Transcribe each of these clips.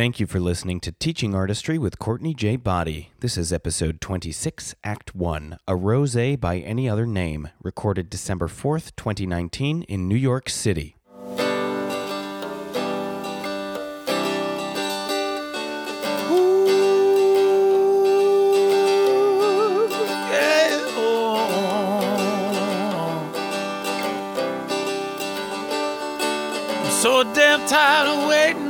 Thank you for listening to Teaching Artistry with Courtney J. Boddie. This is episode 26, Act 1, A Rose by Any Other Name, recorded December 4th, 2019, in New York City. So damn tired of waiting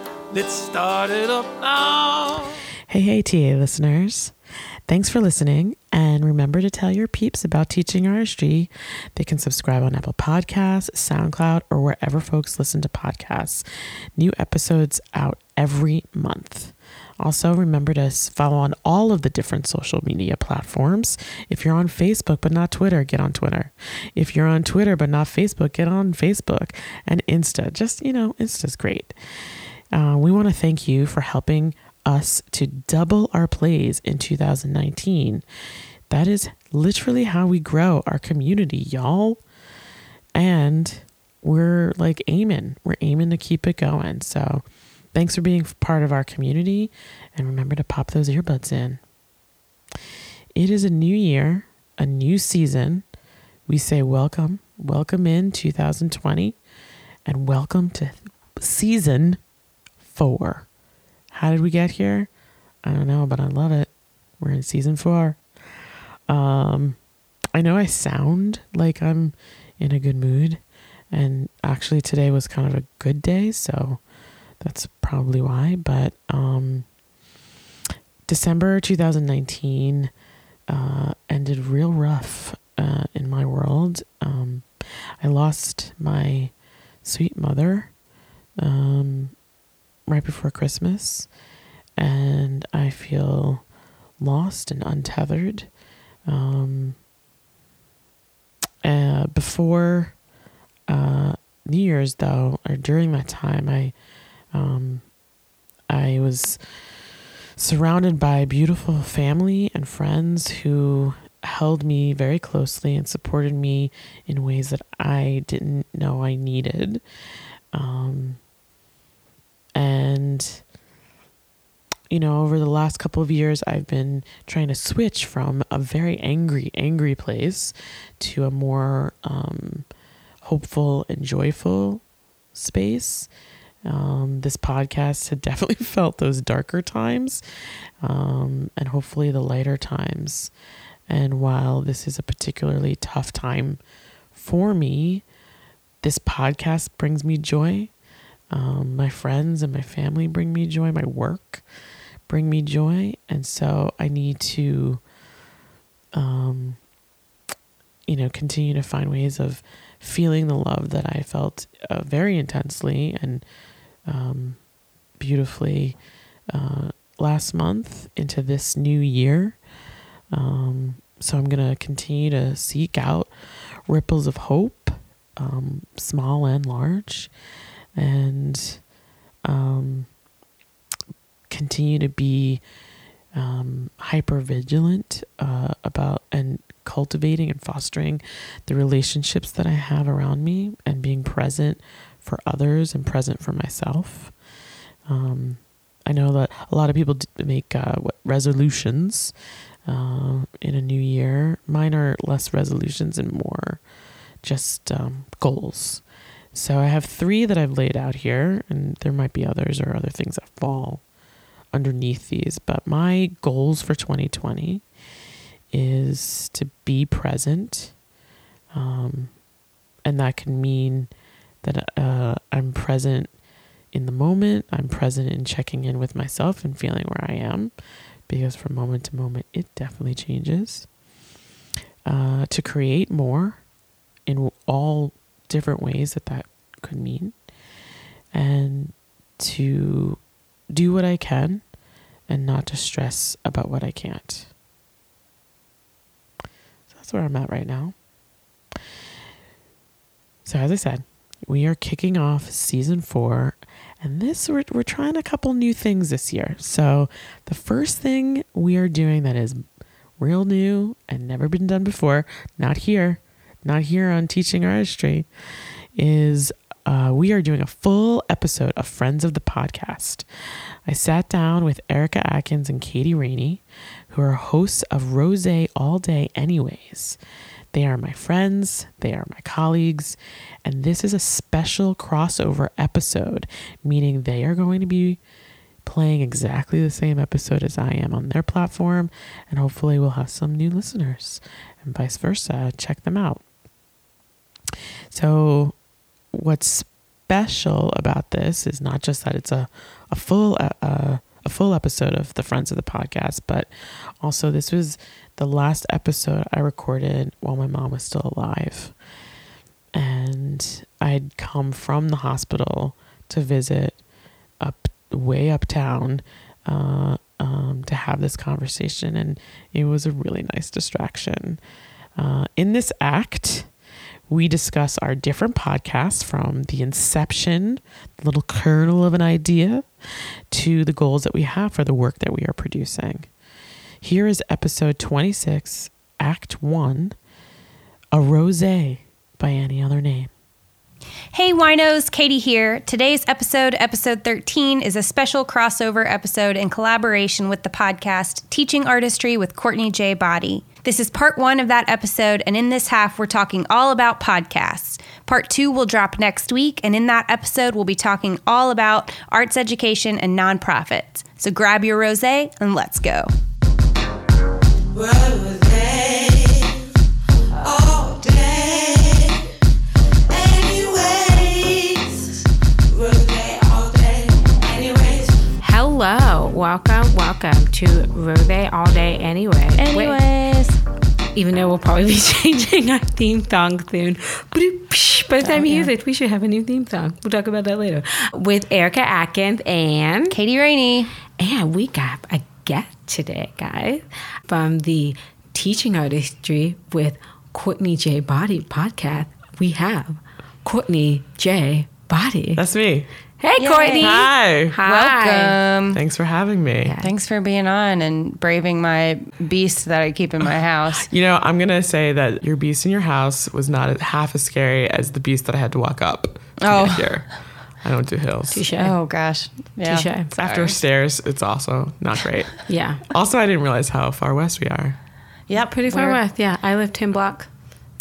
Let's start it up now. Hey, hey, TA listeners. Thanks for listening. And remember to tell your peeps about Teaching Artistry. They can subscribe on Apple Podcasts, SoundCloud, or wherever folks listen to podcasts. New episodes out every month. Also, remember to follow on all of the different social media platforms. If you're on Facebook but not Twitter, get on Twitter. If you're on Twitter but not Facebook, get on Facebook and Insta. Just, you know, Insta's great. Uh, we want to thank you for helping us to double our plays in 2019. That is literally how we grow our community, y'all. And we're like aiming, we're aiming to keep it going. So, Thanks for being part of our community, and remember to pop those earbuds in. It is a new year, a new season. We say welcome, welcome in 2020, and welcome to season four. How did we get here? I don't know, but I love it. We're in season four. Um, I know I sound like I'm in a good mood, and actually today was kind of a good day, so that's probably why. But um, December 2019 uh, ended real rough uh, in my world. Um, I lost my sweet mother um, right before Christmas, and I feel lost and untethered. Um, uh, before uh, New Year's, though, or during that time, I um, I was surrounded by beautiful family and friends who held me very closely and supported me in ways that I didn't know I needed. Um, and, you know, over the last couple of years, I've been trying to switch from a very angry, angry place to a more um, hopeful and joyful space. Um, this podcast had definitely felt those darker times um, and hopefully the lighter times. And while this is a particularly tough time for me, this podcast brings me joy. Um, my friends and my family bring me joy. My work bring me joy. And so I need to, um, you know, continue to find ways of feeling the love that I felt uh, very intensely and um, beautifully uh, last month into this new year. Um, so I'm going to continue to seek out ripples of hope, um, small and large, and um, continue to be um, hyper vigilant uh, about and cultivating and fostering the relationships that I have around me and being present for others and present for myself. Um, I know that a lot of people make uh, resolutions uh, in a new year. Mine are less resolutions and more just um, goals. So I have three that I've laid out here, and there might be others or other things that fall underneath these, but my goals for 2020 is to be present. Um, and that can mean that uh, I'm present in the moment, I'm present in checking in with myself and feeling where I am, because from moment to moment, it definitely changes. Uh, to create more in all different ways that that could mean, and to do what I can and not to stress about what I can't. So that's where I'm at right now. So, as I said, we are kicking off season four, and this we're, we're trying a couple new things this year. So, the first thing we are doing that is real new and never been done before, not here, not here on Teaching Artistry, is uh, we are doing a full episode of Friends of the Podcast. I sat down with Erica Atkins and Katie Rainey, who are hosts of Rose All Day Anyways. They are my friends, they are my colleagues, and this is a special crossover episode, meaning they are going to be playing exactly the same episode as I am on their platform, and hopefully we'll have some new listeners and vice versa. Check them out. So, what's special about this is not just that it's a, a full uh, a full episode of the Friends of the Podcast, but also this was the last episode I recorded while my mom was still alive. And I'd come from the hospital to visit up way uptown uh, um, to have this conversation, and it was a really nice distraction. Uh, in this act, we discuss our different podcasts from the inception, the little kernel of an idea, to the goals that we have for the work that we are producing. Here is episode 26, Act 1 A Rose by Any Other Name. Hey, winos, Katie here. Today's episode, episode 13, is a special crossover episode in collaboration with the podcast Teaching Artistry with Courtney J. Boddie. This is part one of that episode, and in this half, we're talking all about podcasts. Part two will drop next week, and in that episode, we'll be talking all about arts education and nonprofits. So grab your rose and let's go. Hello, welcome, welcome to Rose All Day Anyway. Anyways, even though we'll probably be changing our theme song soon. By the time you use oh, it, we should have a new theme song. We'll talk about that later. With Erica Atkins and Katie Rainey. and we got a guest today, guys, from the Teaching Artistry with Courtney J. Boddie podcast. We have Courtney J. Boddie. That's me. Hey, Yay. Courtney. Hi. Hi. Welcome. Thanks for having me. Thanks for being on and braving my beast that I keep in my house. You know, I'm going to say that your beast in your house was not half as scary as the beast that I had to walk up to Oh. get here. I don't do hills. Touche. Oh gosh. Yeah. Touche. After stairs, it's also not great. Yeah. also, I didn't realize how far west we are. Yep. Pretty far We're- west. Yeah. I live 10 block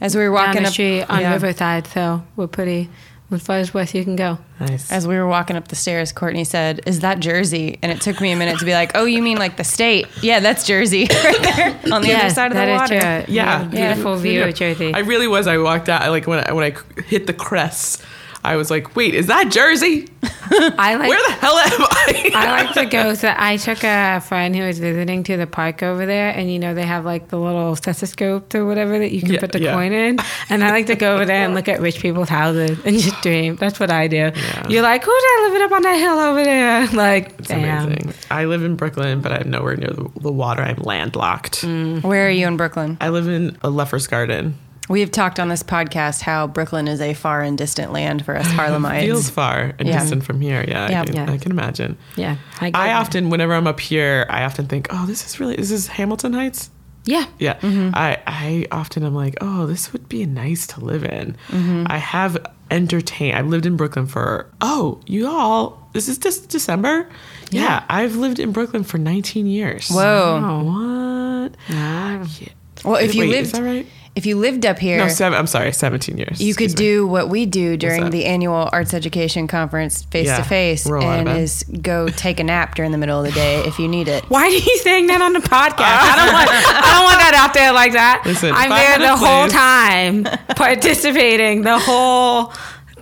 As we were down walking the up street on yeah. Riverside, so we're pretty as far as west you can go. Nice. As we were walking up the stairs, Courtney said, "Is that Jersey?" And it took me a minute to be like, "Oh, you mean like the state? Yeah, that's Jersey right there on the Yes, other side of that the is water." true. Yeah. Beautiful view Yeah. of Jersey. I really was. I walked out. I, like when I, when I hit the crest, I was like, "Wait, is that Jersey? I like Where the hell am I?" I like to go. So I took a friend who was visiting to the park over there, and you know they have like the little stethoscopes or whatever that you can Yeah, put the yeah. coin in. And I like to go over there and look at rich people's houses and just dream. That's what I do. You're like, who's that living up on that hill over there? Like, It's damn. amazing. I live in Brooklyn, but I'm nowhere near the, the water. I'm landlocked. Mm. Where are you in Brooklyn? I live in a Lefferts Garden. We have talked on this podcast how Brooklyn is a far and distant land for us Harlemites. It feels far and Yeah. distant from here. Yeah, Yeah. I, can, Yeah. I can imagine. Yeah, I, get I it. often, whenever I'm up here, I often think, "Oh, this is really this is Hamilton Heights." yeah. Yeah, Mm-hmm. I I often am like, "Oh, this would be nice to live in." Mm-hmm. I have entertained. I've lived in Brooklyn for oh, you all. This is just December. Yeah. I've lived in Brooklyn for 19 years. Whoa. What? Wow. Yeah. Well, if you Wait, lived is that right? If you lived up here, No, seven. I'm sorry, 17 years. you could Excuse me. do what we do during the annual arts education conference face Yeah, to face roll out of and bed. is go take a nap during the middle of the day if you need it. Why are you saying that on the podcast? I don't want I don't want that out there like that. Listen, I'm there the minutes, whole please. time, participating the whole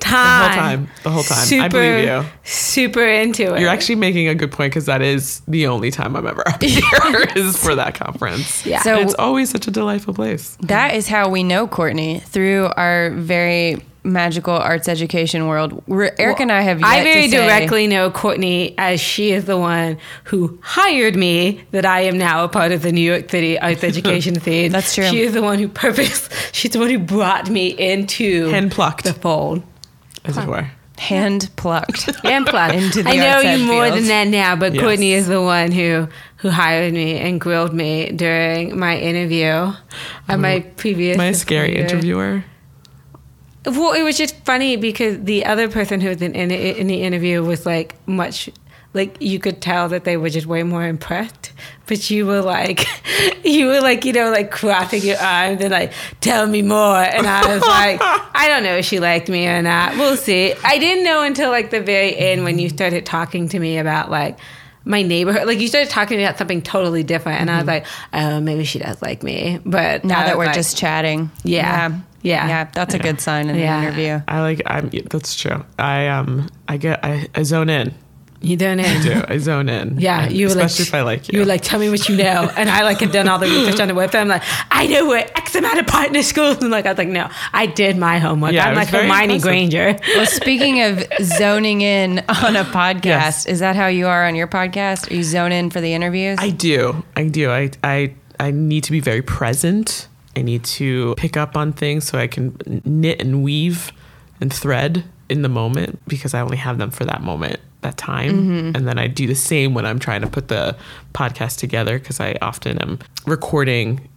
time. The whole time. The whole time. I Super, believe you. Super into it. You're actually making a good point because that is the only time I'm ever up here is for that conference. Yeah. So- And it's always such a delightful place. That is how we know Courtney through our very magical arts education world. We're, Eric and I have. Yet I very to say- directly know Courtney as she is the one who hired me that I am now a part of the New York City arts education scene. That's true. She is the one who purpose. She's the one who brought me into Hand plucked, the fold. As it were. hand plucked. and plus, Into the I know you more field. than that now, but Yes. Courtney is the one who who hired me and grilled me during my interview uh, at my previous. My scary interviewer. Well, it was just funny because the other person who was in, in, in the interview was like much. Like you could tell that they were just way more impressed, but you were like, you were like, you know, like crossing your arms and like, tell me more. And I was like, I don't know if she liked me or not. We'll see. I didn't know until like the very end when you started talking to me about like my neighborhood. Like you started talking about something totally different, and I was like, oh, maybe she does like me. But now that we're like, just chatting. Yeah. Yeah. Yeah. Yeah, that's a good sign in Yeah. an interview. I like. I'm. That's true. I um. I get. I, I zone in. You don't know. I do. I zone in. Yeah, And you were especially like, if I like you. You were like, tell me what you know, and I like had done all the research on the website. I'm like, I know where X amount of partner schools, and like I was like, no, I did my homework. Yeah, I'm like very Hermione impressive. Granger. Well, speaking of zoning in on a podcast, Yes. is that how you are on your podcast? Are you zone in for the interviews? I do. I do. I I I need to be very present. I need to pick up on things so I can knit and weave and thread in the moment because I only have them for that moment, that time. Mm-hmm. And then I do the same when I'm trying to put the podcast together because I often am recording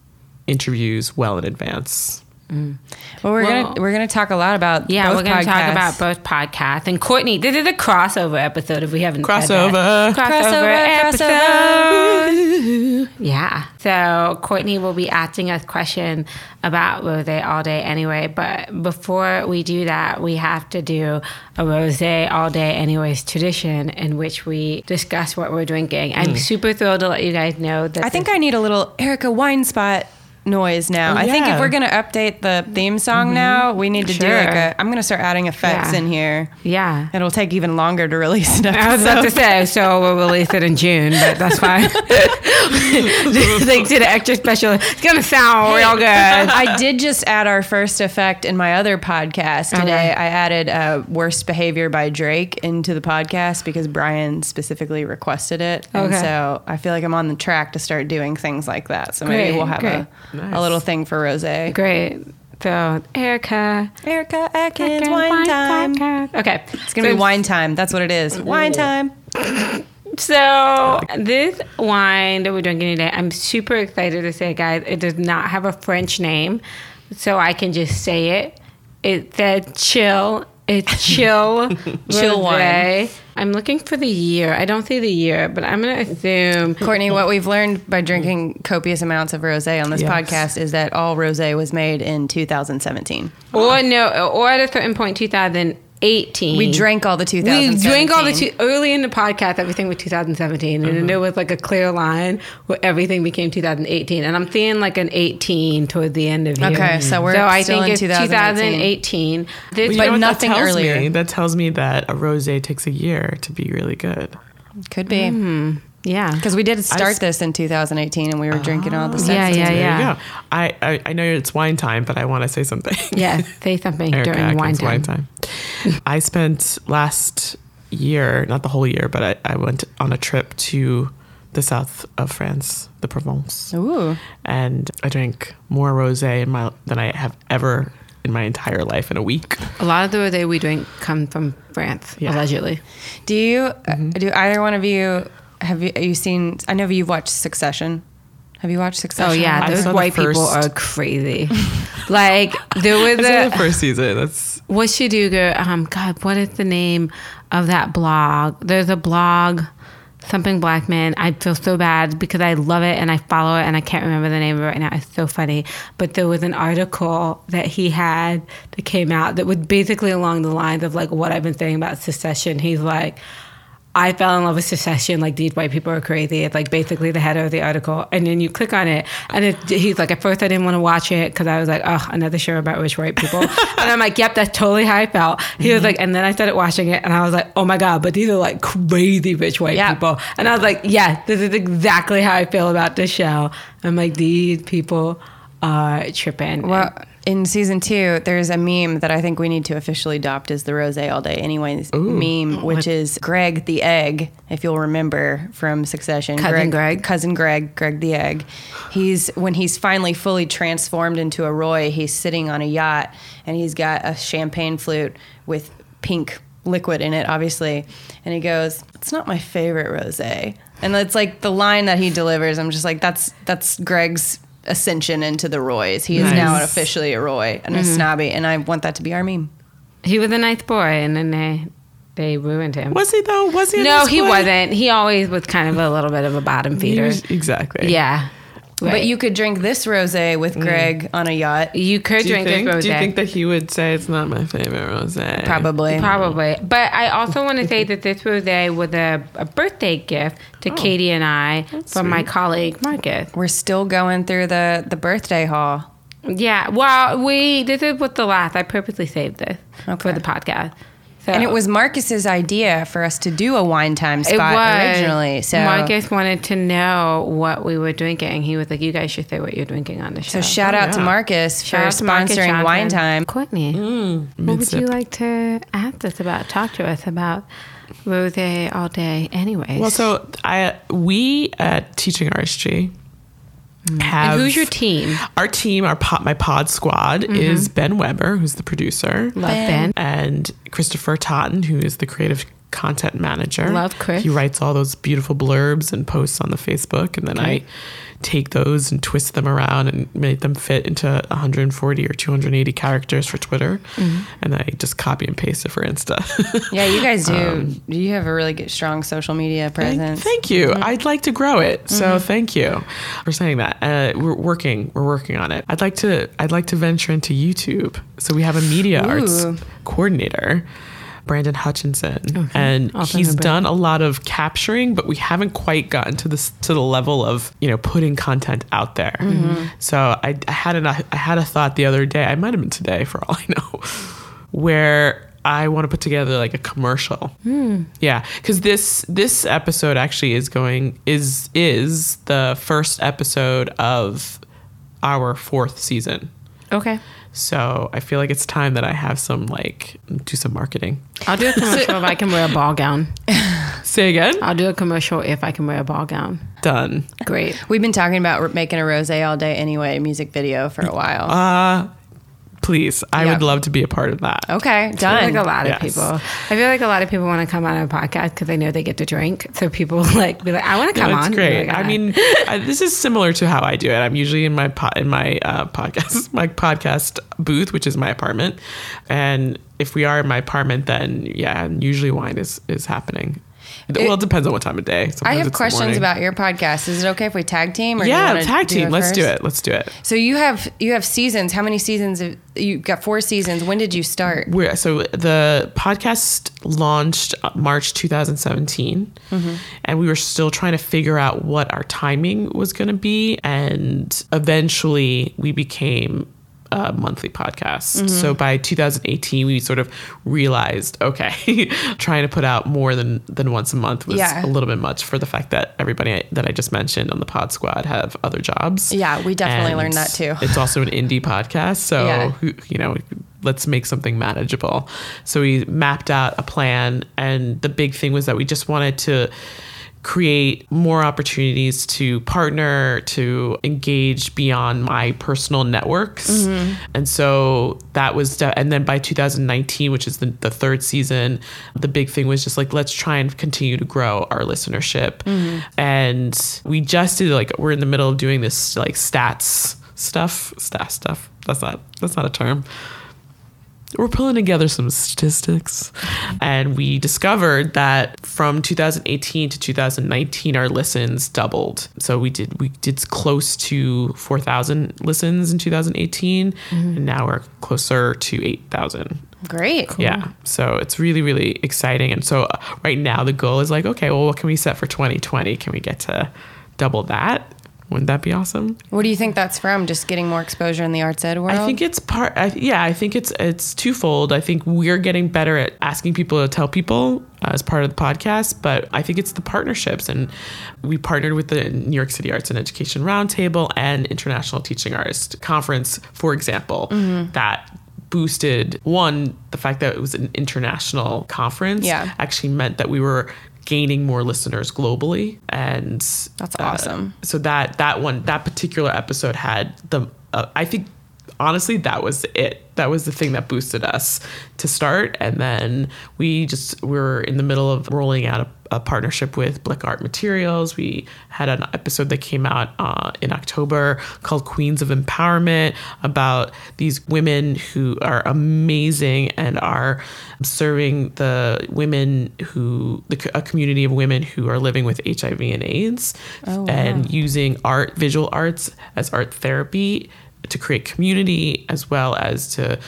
interviews well in advance. Mm. well, we're Well- gonna we're gonna talk a lot about Yeah, both we're going to talk about both podcasts. And Courtney, this is a crossover episode if we haven't said Crossover. that. Crossover episode. Yeah. So Courtney will be asking us questions about rose all day anyway. But before we do that, we have to do a rose all day anyways tradition in which we discuss what we're drinking. I'm mm. super thrilled to let you guys know that I think I need a little Erica wine spot noise now. Oh, I think if we're gonna update the theme song now, we need to do like Sure. a. I'm gonna start adding effects Yeah. in here. yeah. It'll take even longer to release an I was about to say, so we'll release it in June, but that's fine. Thanks to the extra special. It's gonna sound real good. I did just add our first effect in my other podcast today. Okay. I added uh, "Worst Behavior" by Drake into the podcast because Brian specifically requested it, and Okay. so I feel like I'm on the track to start doing things like that. So maybe Great, we'll have great. a, Nice. a little thing for Rose. Great. So Erica, Erica Atkins, wine time. Okay, It's gonna be wine time. That's what it is. Wine time. So this wine that we're drinking today, I'm super excited to say, guys. It does not have a French name, so I can just say it. It said chill. It's chill, Chill rosé. wine. I'm looking for the year. I don't see the year, but I'm gonna assume. Courtney, what we've learned by drinking copious amounts of rosé on this Yes. podcast is that all rosé was made in 2017. Or no, or at a certain point, 2018. We drank all the We drank all the two, early in the podcast. Everything was 2017, and mm-hmm. then there was like a clear line where everything became 2018. And I'm seeing like an 18 toward the end of here. Okay, so we're so I still think in it's 2018. 2018. This, you But know nothing that tells earlier. Me? That tells me that a rosé takes a year to be really good. Could be. Mm-hmm. Yeah, Because we did start s- this in 2018 and we were drinking all the Yeah, substances. yeah, There yeah. you go. I, I I know it's wine time, but I want to say something. yeah. Say something Erica during wine Atkins, time. I spent last year, not the whole year, but I, I went on a trip to the south of France, the Provence, Ooh. and I drank more rosé in my than I have ever in my entire life in a week. A lot of the rosé we drink come from France, Yeah. allegedly. Do you, uh, do either one of you, have you, you seen, I know you've watched Succession. Have you watched Succession? Oh yeah, I those white people are crazy. like there was I a the first season. That's What should do, girl? Um, God, what is the name of that blog? There's a blog something black Blackman. I feel so bad because I love it and I follow it and I can't remember the name of it right now. It's so funny. But there was an article that he had that came out that was basically along the lines of like what I've been saying about Succession. He's like, I fell in love with Succession. Like these white people are crazy. It's like basically the header of the article, and then you click on it, and it, he's like, at first I didn't want to watch it because I was like, oh, another show about rich white people, and I'm like, yep, that's totally how I felt. He was mm-hmm. like, and then I started watching it, and I was like, oh my god, but these are like crazy rich white Yeah. people, and I was like, yeah, this is exactly how I feel about this show. I'm like, these people are tripping. Well, in season two, there's a meme that I think we need to officially adopt as the Rose All Day Anyways meme, which is Greg the Egg, if you'll remember from Succession. Cousin Greg. Cousin Greg, Greg the Egg. He's when he's finally fully transformed into a Roy, he's sitting on a yacht and he's got a champagne flute with pink liquid in it, obviously. And he goes, It's not my favorite rose. And it's like the line that he delivers, I'm just like, that's that's Greg's ascension into the Roys. He is Nice. now officially a Roy and a mm-hmm. snobby, and I want that to be our meme. he was a nice boy, and then they they ruined him. Was he though? Was he? a No, nice he boy? wasn't. He always was kind of a little bit of a bottom feeder. was- exactly. yeah. But you could drink this rosé with Mm. Greg on a yacht. you could Do you, drink think, this rosé. do you think that he would say it's not my favorite rosé? Probably. Probably. But I also want to say that this rosé was a, a birthday gift to Katie and I from my colleague Marcus. We're still going through the the birthday haul. Yeah. Well, we this is what the last. I purposely saved this Okay. for the podcast. So And it was Marcus's idea for us to do a wine time it spot was originally. So Marcus wanted to know what we were drinking. He was like, "You guys should say what you're drinking on the show." so shout out to. Marcus Shout for to Marcus sponsoring Johnson. wine time. Courtney, mm. Mm. what would you like to ask us about? Talk to us about rosé all day. Anyways, Well, so I we at Teaching Artistry have. and who's your team? Our team, our pod, my pod squad mm-hmm. is Ben Weber, who's the producer, Love Ben. and Christopher Totten, who is the creative content manager. Love Chris. He writes all those beautiful blurbs and posts on the Facebook, and then I take those and twist them around and make them fit into 140 or 280 characters for Twitter, Mm-hmm. and I just copy and paste it for Insta. Yeah, you guys do. you have a really good, strong social media Um, presence. thank you. I'd like to grow it. So thank you for saying that. Uh, we're working. We're working on it. I'd like to. I'd like to venture into YouTube. So we have a media arts coordinator, Brandon Hutchinson, and I'll he's done a lot of capturing, but we haven't quite gotten to this to the level of you know putting content out there. So I, I had an I had a thought the other day. I might have been today, for all I know, where I want to put together like a commercial. Yeah, because this this episode actually is going is is the first episode of our fourth season. Okay, So I feel like it's time that I have some like do some marketing. I'll do a commercial if I can wear a ball gown. Say again. I'll do a commercial if I can wear a ball gown. Done. Great. We've been talking about making a rosé all day anyway music video for a while. Uh please. I Yeah. would love to be a part of that. okay, I feel done. like a lot of Yes. people. I feel like a lot of people want to come on a podcast because they know they get to drink. So people like be like, I want to No, come it's on. great. Like, I mean, I, this is similar to how I do it. I'm usually in my po- in my uh, podcast my podcast booth, which is my apartment, and if we are in my apartment, then yeah, usually wine is is happening. Well, it depends on what time of day. I have questions about your podcast. Is it okay if we tag team? Or yeah, tag do team. Let's do it. Let's do it. So you have you have seasons. How many seasons? Have, you got four seasons. When did you start? We're, so the podcast launched March 2017, Mm-hmm. and we were still trying to figure out what our timing was going to be. And eventually, we became a monthly podcast. Mm-hmm. So by 2018, we sort of realized, okay, trying to put out more than than once a month was Yeah. a little bit much for the fact that everybody I- that I just mentioned on the Pod Squad have other jobs. Yeah, we definitely And learned that too. It's also an indie podcast, so Yeah. you know, let's make something manageable. So we mapped out a plan, and the big thing was that we just wanted to create more opportunities to partner to engage beyond my personal networks. Mm-hmm. and so that was de- and then by 2019 which is the, the third season the big thing was just like let's try and continue to grow our listenership. Mm-hmm. and we just did like we're in the middle of doing this like stats stuff. Stats stuff. That's not that's not a term we're pulling together some statistics. And we discovered that from 2018 to 2019 our listens doubled. So we did we did close to 4000 listens in 2018 and now we're closer to 8000 Great. yeah. So it's really really exciting. And so uh, right now the goal is like okay well what can we set for 2020 can we get to double that wouldn't that be awesome What do you think that's from? Just getting more exposure in the arts ed world? I think it's part. I, yeah, I think it's it's twofold. I think we're getting better at asking people to tell people uh, as part of the podcast, but I think it's the partnerships. And we partnered with the New York City Arts and Education Roundtable and International Teaching Artist Conference, for example, that boosted one the fact that it was an international conference Yeah. actually meant that we were gaining more listeners globally. And That's uh, awesome. so that that one that particular episode had the uh, i think honestly that was it. That was the thing that boosted us to start. And then we just were in the middle of rolling out a, a partnership with blick art materials. We had an episode that came out uh, in october called queens of empowerment about these women who are amazing and are serving the women who the, a community of women who are living with hiv and aids and using art visual arts as art therapy to create community as well as to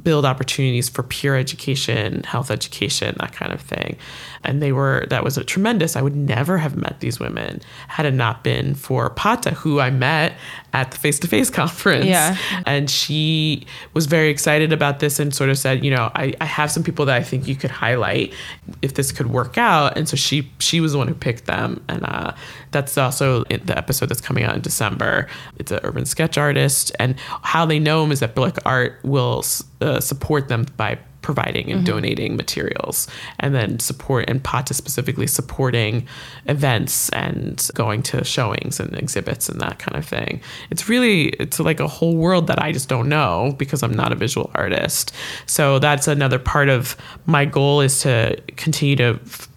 build opportunities for peer education, health education, that kind of thing. And they were that was a tremendous. I would never have met these women had it not been for Pata, who I met at the face to face conference. Yeah. And she was very excited about this and sort of said, you know, I, I have some people that I think you could highlight if this could work out. And so she she was the one who picked them. And uh, that's also in the episode that's coming out in December. It's an urban sketch artist. And how they know him is that Blick Art will uh, support them by providing and donating materials and then support and Pata specifically supporting events and going to showings and exhibits and that kind of thing. It's really it's like a whole world that I just don't know because I'm not a visual artist. So that's another part of my goal is to continue to f-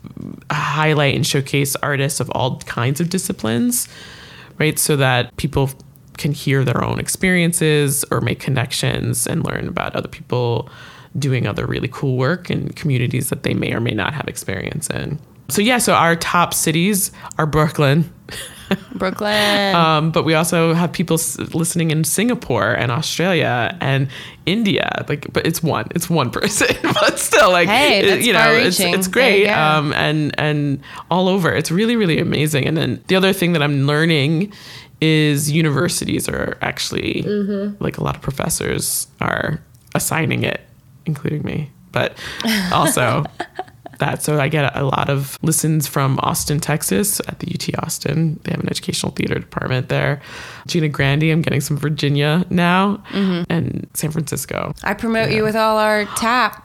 highlight and showcase artists of all kinds of disciplines, right? So that people can hear their own experiences or make connections and learn about other people doing other really cool work in communities that they may or may not have experience in. So yeah, so our top cities are Brooklyn, Brooklyn. um, but we also have people s- listening in Singapore and Australia and India. Like, but it's one, it's one person, but still, like, Hey, it- you know, it's, it's great. Um, and and all over, it's really really amazing. And then the other thing that I'm learning is universities are actually Mm-hmm. like a lot of professors are assigning it, including me, but also. that. So I get a lot of listens from Austin, Texas at the UT Austin. They have an educational theater department there. Gina Grandi, I'm getting some Virginia now, Mm-hmm. and San Francisco. I promote you with all our tap,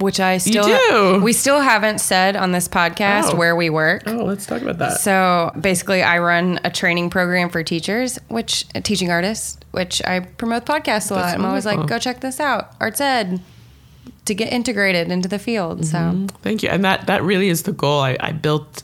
which I still do? we still haven't said on this podcast Oh. where we work. Oh, let's talk about that. So basically, I run a training program for teachers, which uh, teaching artists, which I promote podcasts a lot. That's I'm always like, go check this out, Arts Ed, to get integrated into the field. So Thank you. And that that really is the goal. I, I built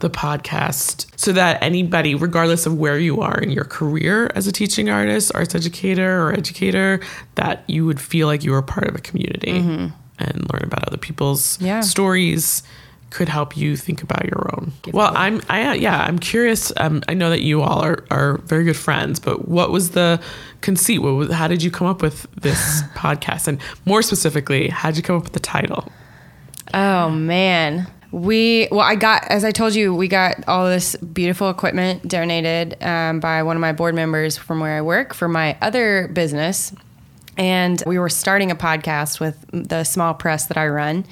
the podcast so that anybody, regardless of where you are in your career as a teaching artist, arts educator, or educator, that you would feel like you were part of a community and learn about other people's Yeah. stories could help you think about your own. Well, I'm I uh, yeah, I'm curious. Um, I know that you all are, are very good friends, but what was the conceit? What was, how did you come up with this podcast? And more specifically, how did you come up with the title? Oh man. We well, I got as I told you, we got all this beautiful equipment donated um, by one of my board members from where I work for my other business, and we were starting a podcast with the small press that I run,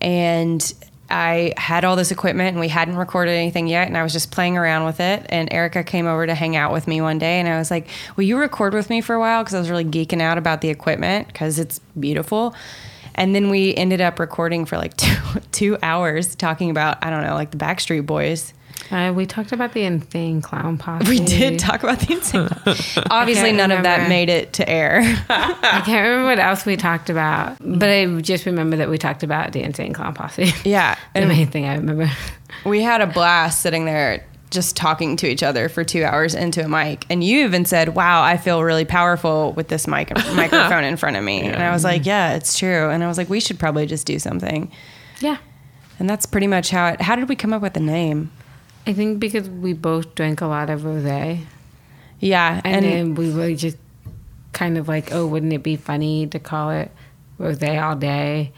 and I had all this equipment and we hadn't recorded anything yet, and I was just playing around with it. And Erica came over to hang out with me one day, and I was like, "Will you record with me for a while?" Because I was really geeking out about the equipment because it's beautiful. And then we ended up recording for like two, two hours talking about, I don't know, like the Backstreet Boys. Uh, we talked about the insane clown posse. We did talk about the insane. Obviously, none of that made it to air. I can't remember what else we talked about, but I just remember that we talked about the insane clown posse. yeah. the main thing I remember. we had a blast sitting there just talking to each other for two hours into a mic. And you even said, "Wow, I feel really powerful with this mic microphone in front of me." And I was like, "Yeah, it's true." And I was like, "We should probably just do something." Yeah. And that's pretty much how it. How did we come up with the name? I think because we both drank a lot of rosé. Yeah, And, and, then we were just kind of like, oh, wouldn't it be funny to call it rosé all day?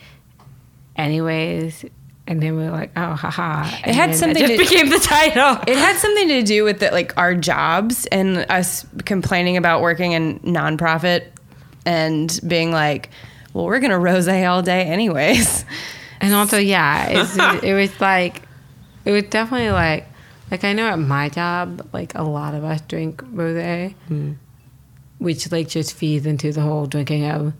Anyways. And then we were like, oh, haha. It had something just to- became the title. it had something to do with the, like our jobs and us complaining about working in nonprofit and being like, "Well, we're gonna rose all day anyways." And also, yeah, it was like, it was definitely like, like I know at my job, like a lot of us drink rosé, which like just feeds into the whole drinking of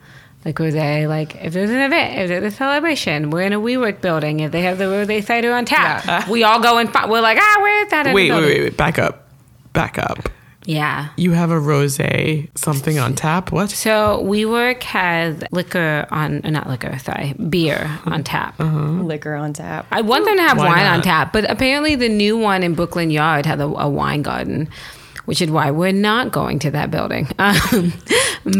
like rosé. Like if there's an event, if there's a celebration, we're in a WeWork building. If they have the rosé cider on tap, we all go and fi- we're like, ah, where's that? Wait, wait, wait, wait. Back up. Back up. Yeah. You have a rosé something on tap? What? So WeWork has liquor on, uh, not liquor, sorry, beer on tap. Liquor on tap. I want them to have Why wine on tap, but apparently the new one in Brooklyn Yard had a, a wine garden, which is why we're not going to that building. Um,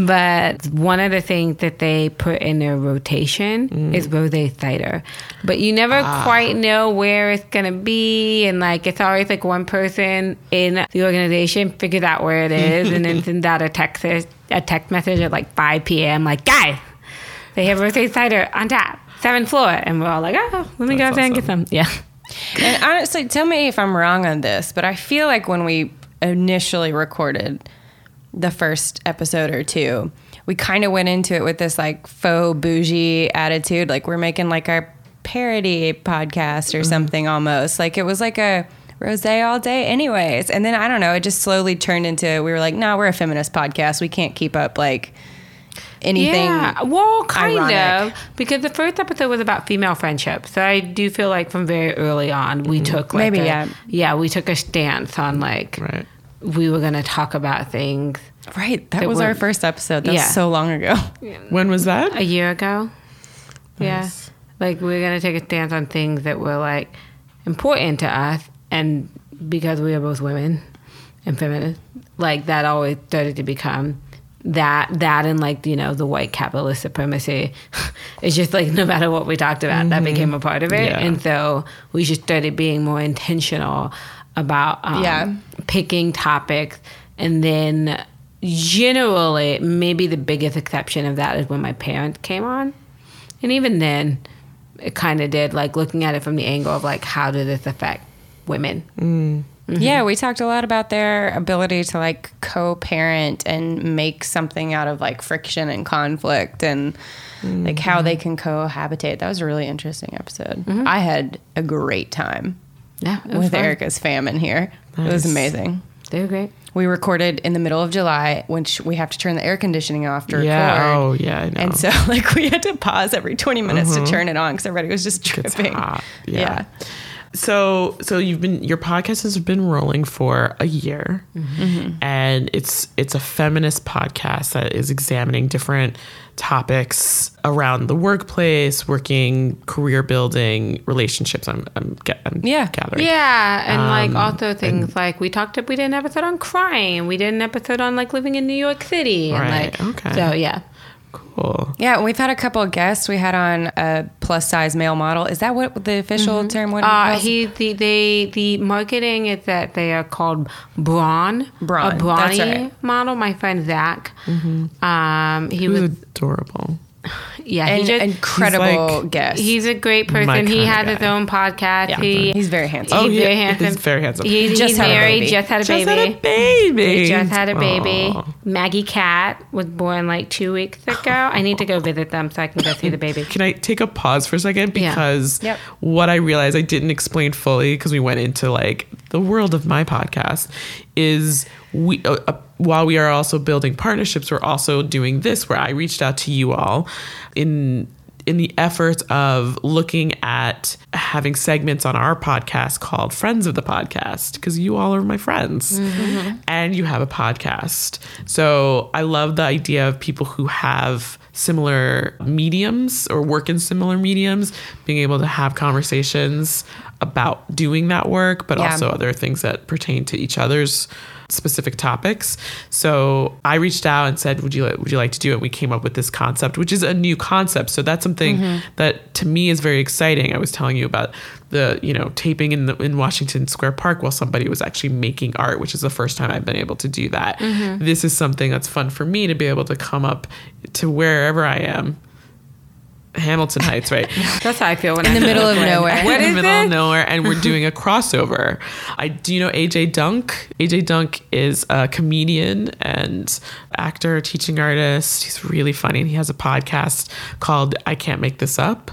but one of the things that they put in their rotation Mm. is rosé cider, but you never Ah. quite know where it's gonna be, and like it's always like one person in the organization figures out where it is, and then sends out a text a text message at like 5 p.m. like guys, they have rosé cider on tap, seventh floor, and we're all like, oh, let me go That's up there and get some. Yeah. And honestly, tell me if I'm wrong on this, but I feel like when we initially recorded the first episode or two, we kind of went into it with this like faux bougie attitude, like we're making like our parody podcast or mm-hmm. something almost. Like it was like a rose all day, anyways. And then I don't know, it just slowly turned into we were like, no, we're a feminist podcast. We can't keep up like anything. Yeah, well, kind ironic. of because the first episode was about female friendship. So I do feel like from very early on we mm. took like Maybe, a- yeah. yeah we took a stance on like Right. we were gonna talk about things Right. That That was our first episode. That Yeah. was so long ago. When was that? a year ago. Yeah, like we are gonna take a stance on things that were like important to us, and because we are both women and feminist, like that always started to become that that and like you know the white capitalist supremacy it's just like no matter what we talked about that became a part of it. Yeah. and so we just started being more intentional about um, Yeah. picking topics. And then generally maybe the biggest exception of that is when my parents came on. And even then it kind of did like looking at it from the angle of like how did this affect women Mm-hmm. Yeah, we talked a lot about their ability to like co-parent and make something out of like friction and conflict and like how they mm-hmm. can cohabitate. That was a really interesting episode. Mm-hmm. I had a great time yeah with fun. Erica's fam in here. It was amazing. they were great We recorded in the middle of July, which we have to turn the air conditioning off to Yeah. record. Oh, yeah. I know. And so, like, we had to pause every 20 minutes to turn it on because everybody was just hot. Yeah. Yeah. So, so you've been your podcast has been rolling for a year, and it's it's a feminist podcast that is examining different topics around the workplace, working, career building, relationships. I'm, I'm, I'm Yeah. gathering. yeah and like Um, also things like we talked we did an episode on crime we did an episode on like living in new york city and Right, like okay. so yeah Cool. Yeah, we've had a couple of guests. We had on a plus size male model. Is that what the official term? What Uh, calls he the they the marketing is that they are called brawn Brawn, a brawny that's right. model. My friend Zach, um, he He was was adorable. Yeah An he just incredible like- guest. he's a great person. He kinda has his own podcast. yeah, He, he's very handsome. Oh, he's yeah, very he's handsome. very handsome. He, Just he's had married. baby. Just had a Just baby. had a baby. He just had a baby. Aw. Maggie Cat was born like two weeks ago. I need to go visit them so I can go see the baby. Can I take a pause for a second Yeah. because Yep. what I realized I didn't explain fully because we went into like the world of my podcast is we uh, uh, while we are also building partnerships we're also doing this where I reached out to you all in in the effort of looking at having segments on our podcast called Friends of the Podcast because you all are my friends and you have a podcast. So I love the idea of people who have similar mediums or work in similar mediums, being able to have conversations about doing that work, but Yeah. also other things that pertain to each other's specific topics. So I reached out and said, "Would you would you like to do it?" We came up with this concept, which is a new concept. So that's something Mm-hmm. that to me is very exciting. I was telling you about the you know taping in the in Washington Square Park while somebody was actually making art, which is the first time I've been able to do that. Mm-hmm. This is something that's fun for me to be able to come up to wherever I am. Hamilton Heights, right? That's how I feel when In I'm in the middle of Oakland. nowhere. What in is the middle it? of nowhere, and we're doing a crossover. I do you know AJ Dunk. AJ Dunk is a comedian and actor, teaching artist. He's really funny, and he has a podcast called "I Can't Make This Up."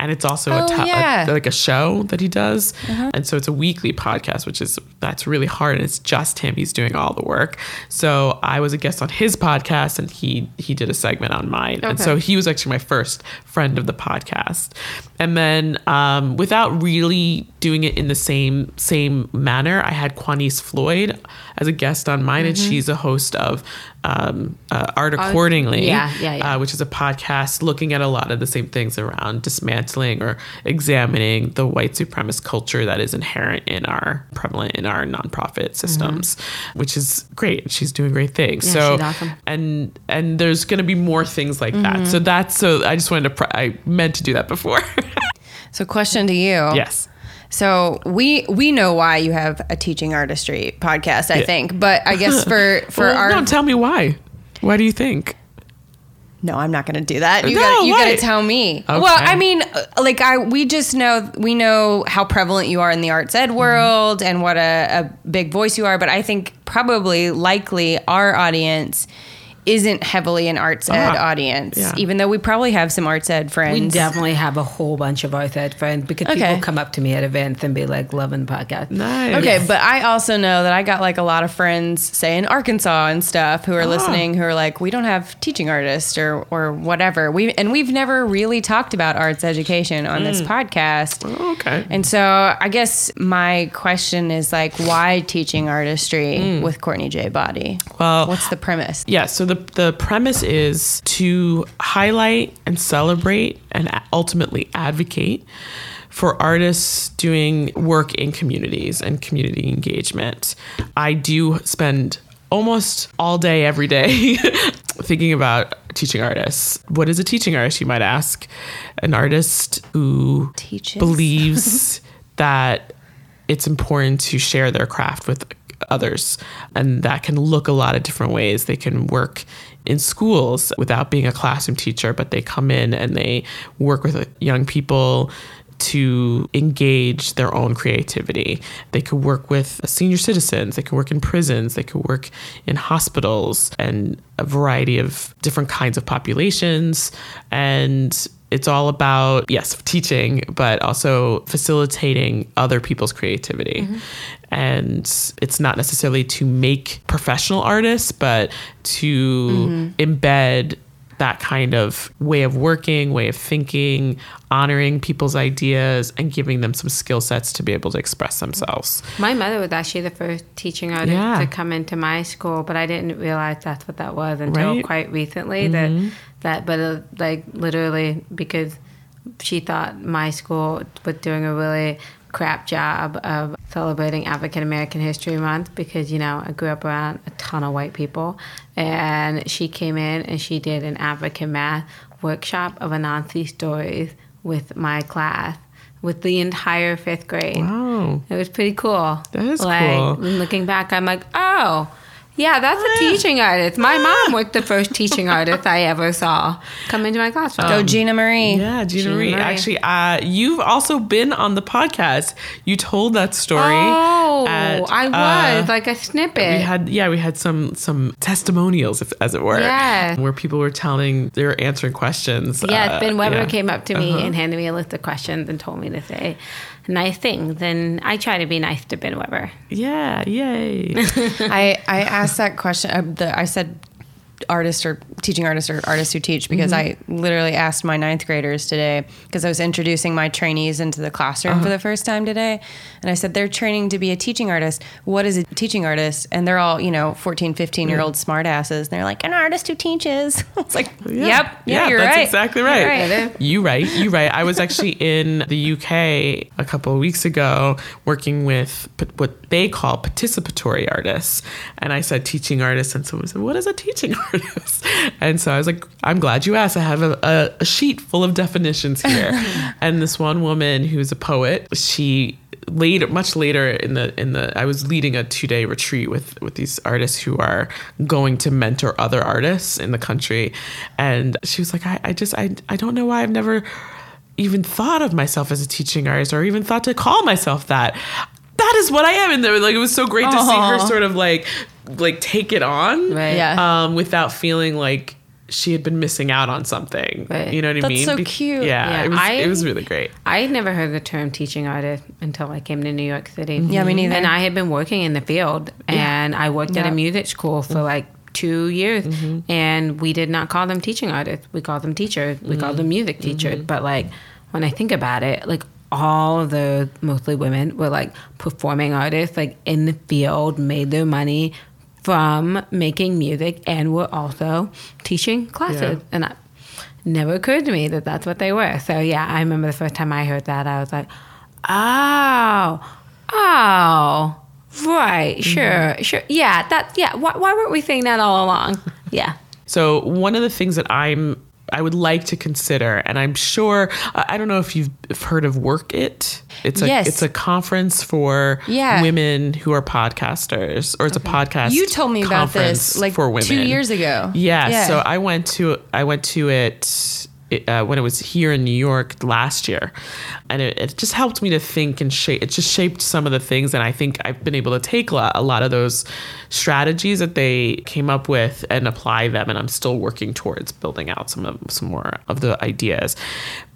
And it's also Oh, a, to- a- like a show that he does, Uh-huh. and so it's a weekly podcast, which is that's really hard, and it's just him. He's doing all the work. So I was a guest on his podcast, and he he did a segment on mine, and so he was actually my first friend of the podcast and then um, without really doing it in the same same manner i had quanice floyd as a guest on mine and she's a host of um, uh, art accordingly yeah, yeah, yeah. Uh, which is a podcast looking at a lot of the same things around dismantling or examining the white supremacist culture that is inherent in our prevalent in our nonprofit systems mm-hmm. which is great. She's doing great things. Yeah, so awesome. and and there's going to be more things like that. Mm-hmm. So that's so i just wanted to pr- i meant to do that before. So, question to you. yes. So we we know why you have a teaching artistry podcast, I Yeah. think, but I guess for for well, our no tell me why. Why do you think No, I'm not going to do that. You No, got you got to tell me. Okay. Well, I mean, uh, like I we just know we know how prevalent you are in the arts ed Mm-hmm. world and what a, a big voice you are, but I think probably likely our audience isn't heavily an arts ed Ah, audience, yeah. even though we probably have some arts ed friends. We definitely have a whole bunch of arts ed friends because Okay. people come up to me at events and be like, loving the podcast. nice Okay, but I also know that I got like a lot of friends, say in Arkansas and stuff, who are Ah. listening, who are like, we don't have teaching artists or or whatever. We and we've never really talked about arts education on this podcast. okay And so I guess my question is like, why teaching artistry with Courtney J. Boddie? Well- what's the premise? Yeah, so the the premise is to highlight and celebrate and ultimately advocate for artists doing work in communities and community engagement. I do spend almost all day every day thinking about teaching artists. What is a teaching artist, you might ask? An artist who Teaches. believes that it's important to share their craft with others. And that can look a lot of different ways. They can work in schools without being a classroom teacher, but they come in and they work with young people to engage their own creativity. They could work with senior citizens, they could work in prisons, they could work in hospitals and a variety of different kinds of populations. And it's all about, yes, teaching, but also facilitating other people's creativity. Mm-hmm. And it's not necessarily to make professional artists, but to embed that kind of way of working, way of thinking, honoring people's ideas, and giving them some skill sets to be able to express themselves. My mother was actually the first teaching artist Yeah. to come into my school, but I didn't realize that's what that was until Right. Mm-hmm. quite recently. That that, but uh, like literally because she thought my school was doing a really crap job of celebrating African American History Month because you know I grew up around a ton of white people, and she came in and she did an African math workshop of Anansi stories with my class. With the entire fifth grade. Wow. It was pretty cool. That is like, cool. Looking back, I'm like, oh, yeah, that's a teaching artist. My mom was the first teaching artist I ever saw come into my classroom. Go Gina Marie. Yeah, Gina, Gina Marie. Marie. Actually, uh, you've also been on the podcast. You told that story. Oh, at, I was uh, like a snippet. we had yeah we had some some testimonials if, as it were Yeah. where people were telling they were answering questions Yeah, uh, Ben Weber yeah. came up to me Uh-huh. and handed me a list of questions and told me to say nice thing, then I try to be nice to Ben Weber. yeah yay I I asked that question. Uh, the, I said artist or teaching artists or artists who teach because mm-hmm. I literally asked my ninth graders today because I was introducing my trainees into the classroom for the uh-huh. first time today. And I said, they're training to be a teaching artist. What is a teaching artist? And they're all, you know, 14, 15 year old mm. smart asses. They're like, an artist who teaches. it's like, oh, yep. Yeah, you're that's right. exactly right. You're right. You right. You right. I was actually in the UK a couple of weeks ago working with what they call participatory artists, and I said teaching artists, and someone said, "What is a teaching artist?" And so I was like, "I'm glad you asked. I have a, a, a sheet full of definitions here." and this one woman who's a poet, she later much later in the in the I was leading a two day retreat with with these artists who are going to mentor other artists in the country. And she was like I, I just I I don't know why I've never even thought of myself as a teaching artist or even thought to call myself that. That is what I am. And there like it was so great to see her sort of like like take it on Right. Yeah. um without feeling like she had been missing out on something Right. you know what I mean? That's mean so Be- cute. yeah, Yeah, it was I- it was really great I had never heard the term teaching artist until I came to New York City. Mm-hmm. Yeah, me neither. And I had been working in the field, and I worked at a music school for mm-hmm. like two years, mm-hmm. and we did not call them teaching artists. We called them teachers. We called them music teachers. But like when I think about it, like all of the mostly women were like performing artists, like in the field, made their money from making music, and were also teaching classes. Yeah. And I, never occurred to me that that's what they were. So yeah, I remember the first time I heard that, I was like, oh, oh, right, mm-hmm. sure, sure, yeah, that, yeah. Why, why weren't we saying that all along? Yeah. So one of the things that I'm I would like to consider, and I'm sure I don't know if you've heard of Werk It. It's a Yes. it's a conference for Yeah. women who are podcasters, or it's a podcast. You told me about this like for women two years ago. Yeah, Yeah. So I went to I went to it uh, when it was here in New York last year, and it, it just helped me to think and shape. It just shaped some of the things, and I think I've been able to take a lot, a lot of those strategies that they came up with and apply them. And I'm still working towards building out some of some more of the ideas.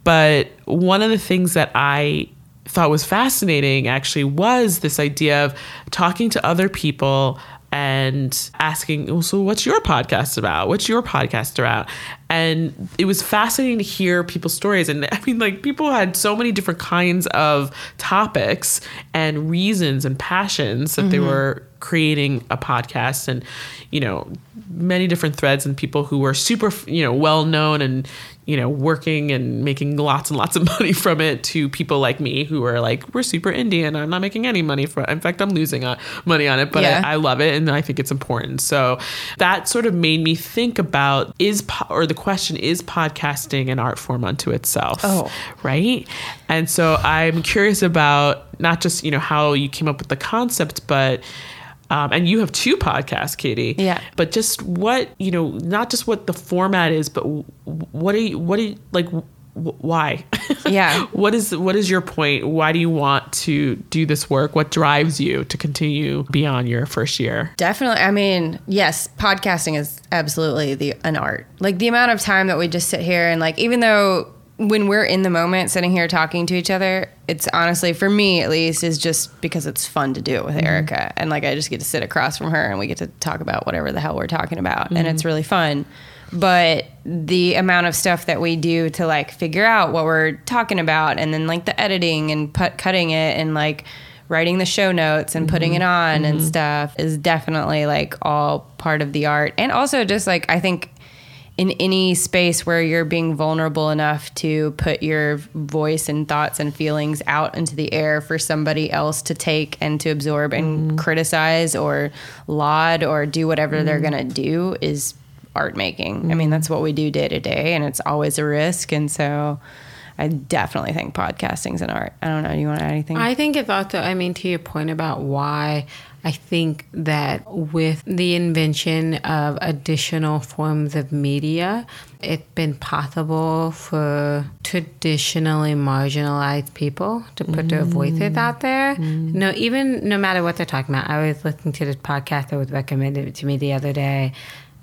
But one of the things that I thought was fascinating actually was this idea of talking to other people and asking, well, so what's your podcast about? What's your podcast about? And it was fascinating to hear people's stories. And I mean, like, people had so many different kinds of topics and reasons and passions that they mm-hmm. were creating a podcast and, you know, many different threads and people who were super, you know, well known and, you know, working and making lots and lots of money from it to people like me who are like, we're super indie and I'm not making any money from it. In fact, I'm losing uh, money on it, but Yeah. I, I love it and I think it's important. So that sort of made me think about is, po- or the question, is podcasting an art form unto itself? Oh. Right. And so I'm curious about not just, you know, how you came up with the concept, but um, and you have two podcasts, Katie. Yeah. But just what you know, not just what the format is, but what are you, what are you, like, why? Yeah. what is what is your point? Why do you want to do this work? What drives you to continue beyond your first year? Definitely. I mean, yes, podcasting is absolutely the an art. Like the amount of time that we just sit here and like even though when we're in the moment sitting here talking to each other, it's honestly for me at least is just because it's fun to do it with mm-hmm. Erica. And like I just get to sit across from her and we get to talk about whatever the hell we're talking about. And it's mm-hmm. really fun. But the amount of stuff that we do to like figure out what we're talking about and then like the editing and put, cutting it and like writing the show notes and putting mm-hmm. it on and stuff is definitely like all part of the art. And also just like I think in any space where you're being vulnerable enough to put your voice and thoughts and feelings out into the air for somebody else to take and to absorb and mm-hmm. criticize or laud or do whatever they're mm-hmm. going to do is art making. I mean, mm-hmm. that's what we do day to day and it's always a risk. And so I definitely think podcasting's an art. I don't know. Do you want to add anything? I think it's also, I mean, to your point about why I think that with the invention of additional forms of media, it's been possible for traditionally marginalized people to put their voices out there. Mm. No, even no matter what they're talking about. I was listening to this podcast that was recommended to me the other day.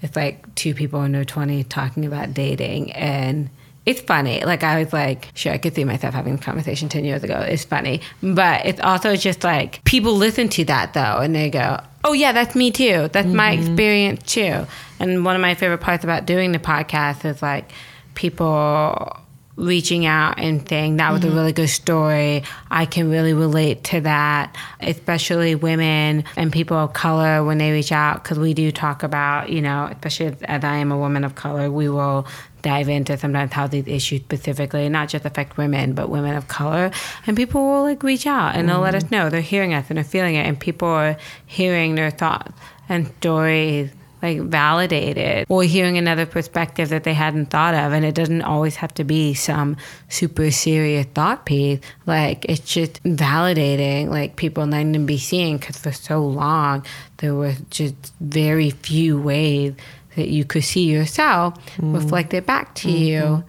It's like two people in their 20s talking about dating and it's funny. Like I was like, sure, I could see myself having a conversation ten years ago. It's funny, but it's also just like people listen to that though, and they go, Oh yeah, that's me too. That's my Mm-hmm. experience too. And one of my favorite parts about doing the podcast is like people reaching out and saying that was a really good story. I can really relate to that, especially women and people of color when they reach out because we do talk about, you know, especially as I am a woman of color, we will dive into sometimes how these issues specifically not just affect women but women of color. And people will like reach out and they'll let us mm. know. They're hearing us and they're feeling it and people are hearing their thoughts and stories like validated or hearing another perspective that they hadn't thought of. And it doesn't always have to be some super serious thought piece. Like it's just validating like people letting them be seen because for so long there were just very few ways that you could see yourself mm-hmm. reflected back to mm-hmm. you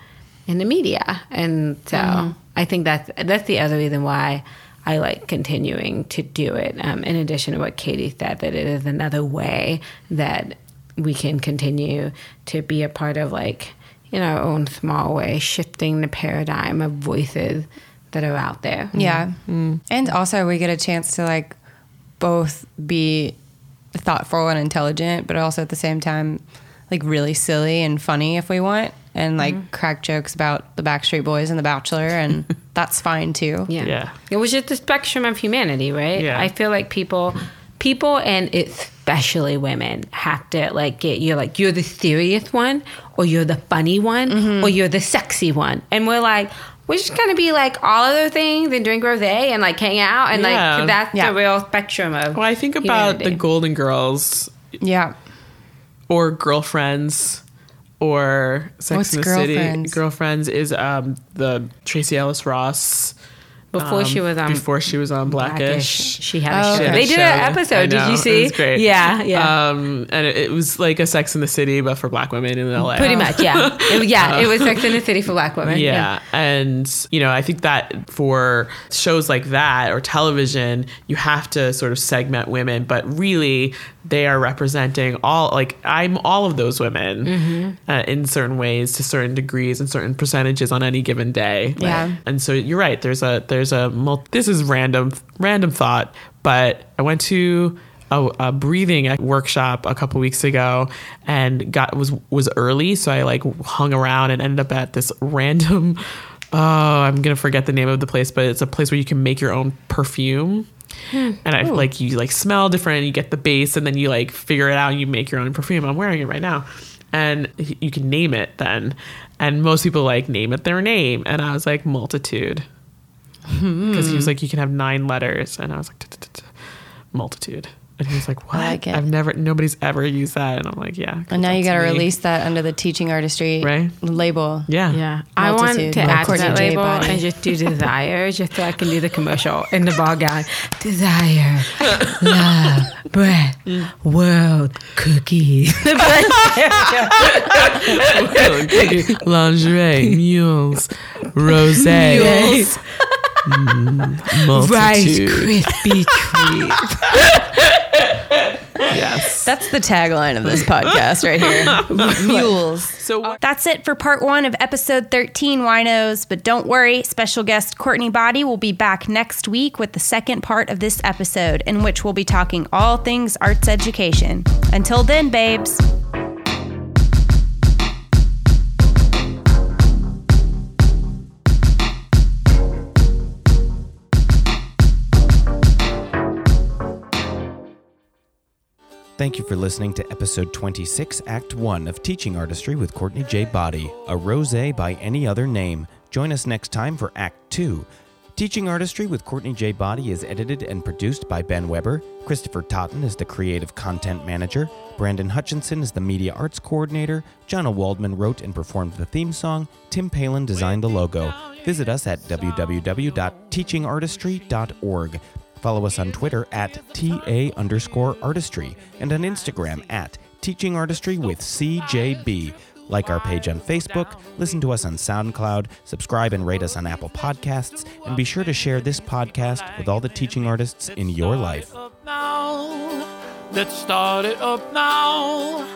in the media and so mm-hmm. i think that's that's the other reason why I like continuing to do it. Um, in addition to what Katie said, that it is another way that we can continue to be a part of, like, in our own small way, shifting the paradigm of voices that are out there. Yeah. Mm. And also, we get a chance to like both be thoughtful and intelligent, but also at the same time, like really silly and funny if we want, and like mm-hmm. crack jokes about the Backstreet Boys and The Bachelor, and that's fine too. Yeah. Yeah. It was just the spectrum of humanity, right? Yeah. I feel like people people and especially women have to like get you're like you're the serious one or you're the funny one mm-hmm. or you're the sexy one. And we're like we're just gonna be like all other things and drink rosé and like hang out and Yeah. like that's Yeah. the real spectrum of Well, I think about the. Golden Girls Yeah. or Girlfriends or Sex What's in the City. Girlfriends? Girlfriends is um, the Tracee Ellis Ross. Before um, she was on before she was on Blackish. She had a Oh, show. okay. They did show. an episode. Did you see? It was great. Yeah, yeah. Um, and it, it was like a Sex in the City, but for black women in LA. Pretty much, yeah. It, yeah, it was Sex in the City for black women. Yeah. And, you know, I think that for shows like that or television, you have to sort of segment women, but really they are representing all, like, I'm all of those women Mm-hmm. uh, in certain ways to certain degrees and certain percentages on any given day. Yeah. And so you're right. There's a, there's a, mul- this is random, random thought, but I went to, a, a breathing workshop a couple weeks ago and got was was early so i like hung around and ended up at this random oh i'm gonna forget the name of the place but it's a place where you can make your own perfume Hmm. and i hmm. like you like smell different you get the base and then you like figure it out and you make your own perfume. I'm wearing it right now. And you can name it then. And most people like name it their name. And i was like multitude. Hmm. Because he was like you can have nine letters. And i was like multitude and he was like what like it. i've never nobody's ever used that and i'm like yeah And now you got to release that under the teaching artistry Right. label. yeah Yeah, I want to by add to that label Body. and just do desire, just so I can do the commercial in the ball gown. Desire, love, breath, world, cookies. lingerie mules rose Mules. Mm-hmm. Rice multitude Krispie treats. yes That's the tagline of this podcast right here. Mules. so uh, what That's it for part one of episode 13, Winos. But don't worry, special guest Courtney Boddie will be back next week with the second part of this episode, in which we'll be talking all things arts education. Until then, babes. Thank you for listening to episode 26, Act 1 of Teaching Artistry with Courtney J. Boddie, a rose by any other name. Join us next time for Act 2. Teaching Artistry with Courtney J. Boddie is edited and produced by Ben Weber. Christopher Totten is the creative content manager. Brandon Hutchinson is the media arts coordinator. Jonna Waldman wrote and performed the theme song. Tim Palin designed the logo. Visit us at www.teachingartistry.org. Follow us on Twitter at TA underscore artistry and on Instagram at Teaching Artistry with CJB. Like our page on Facebook, listen to us on SoundCloud, subscribe and rate us on Apple Podcasts, and be sure to share this podcast with all the teaching artists in your life. Let's start it up now.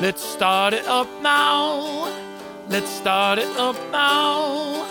Let's start it up now. Let's start it up now.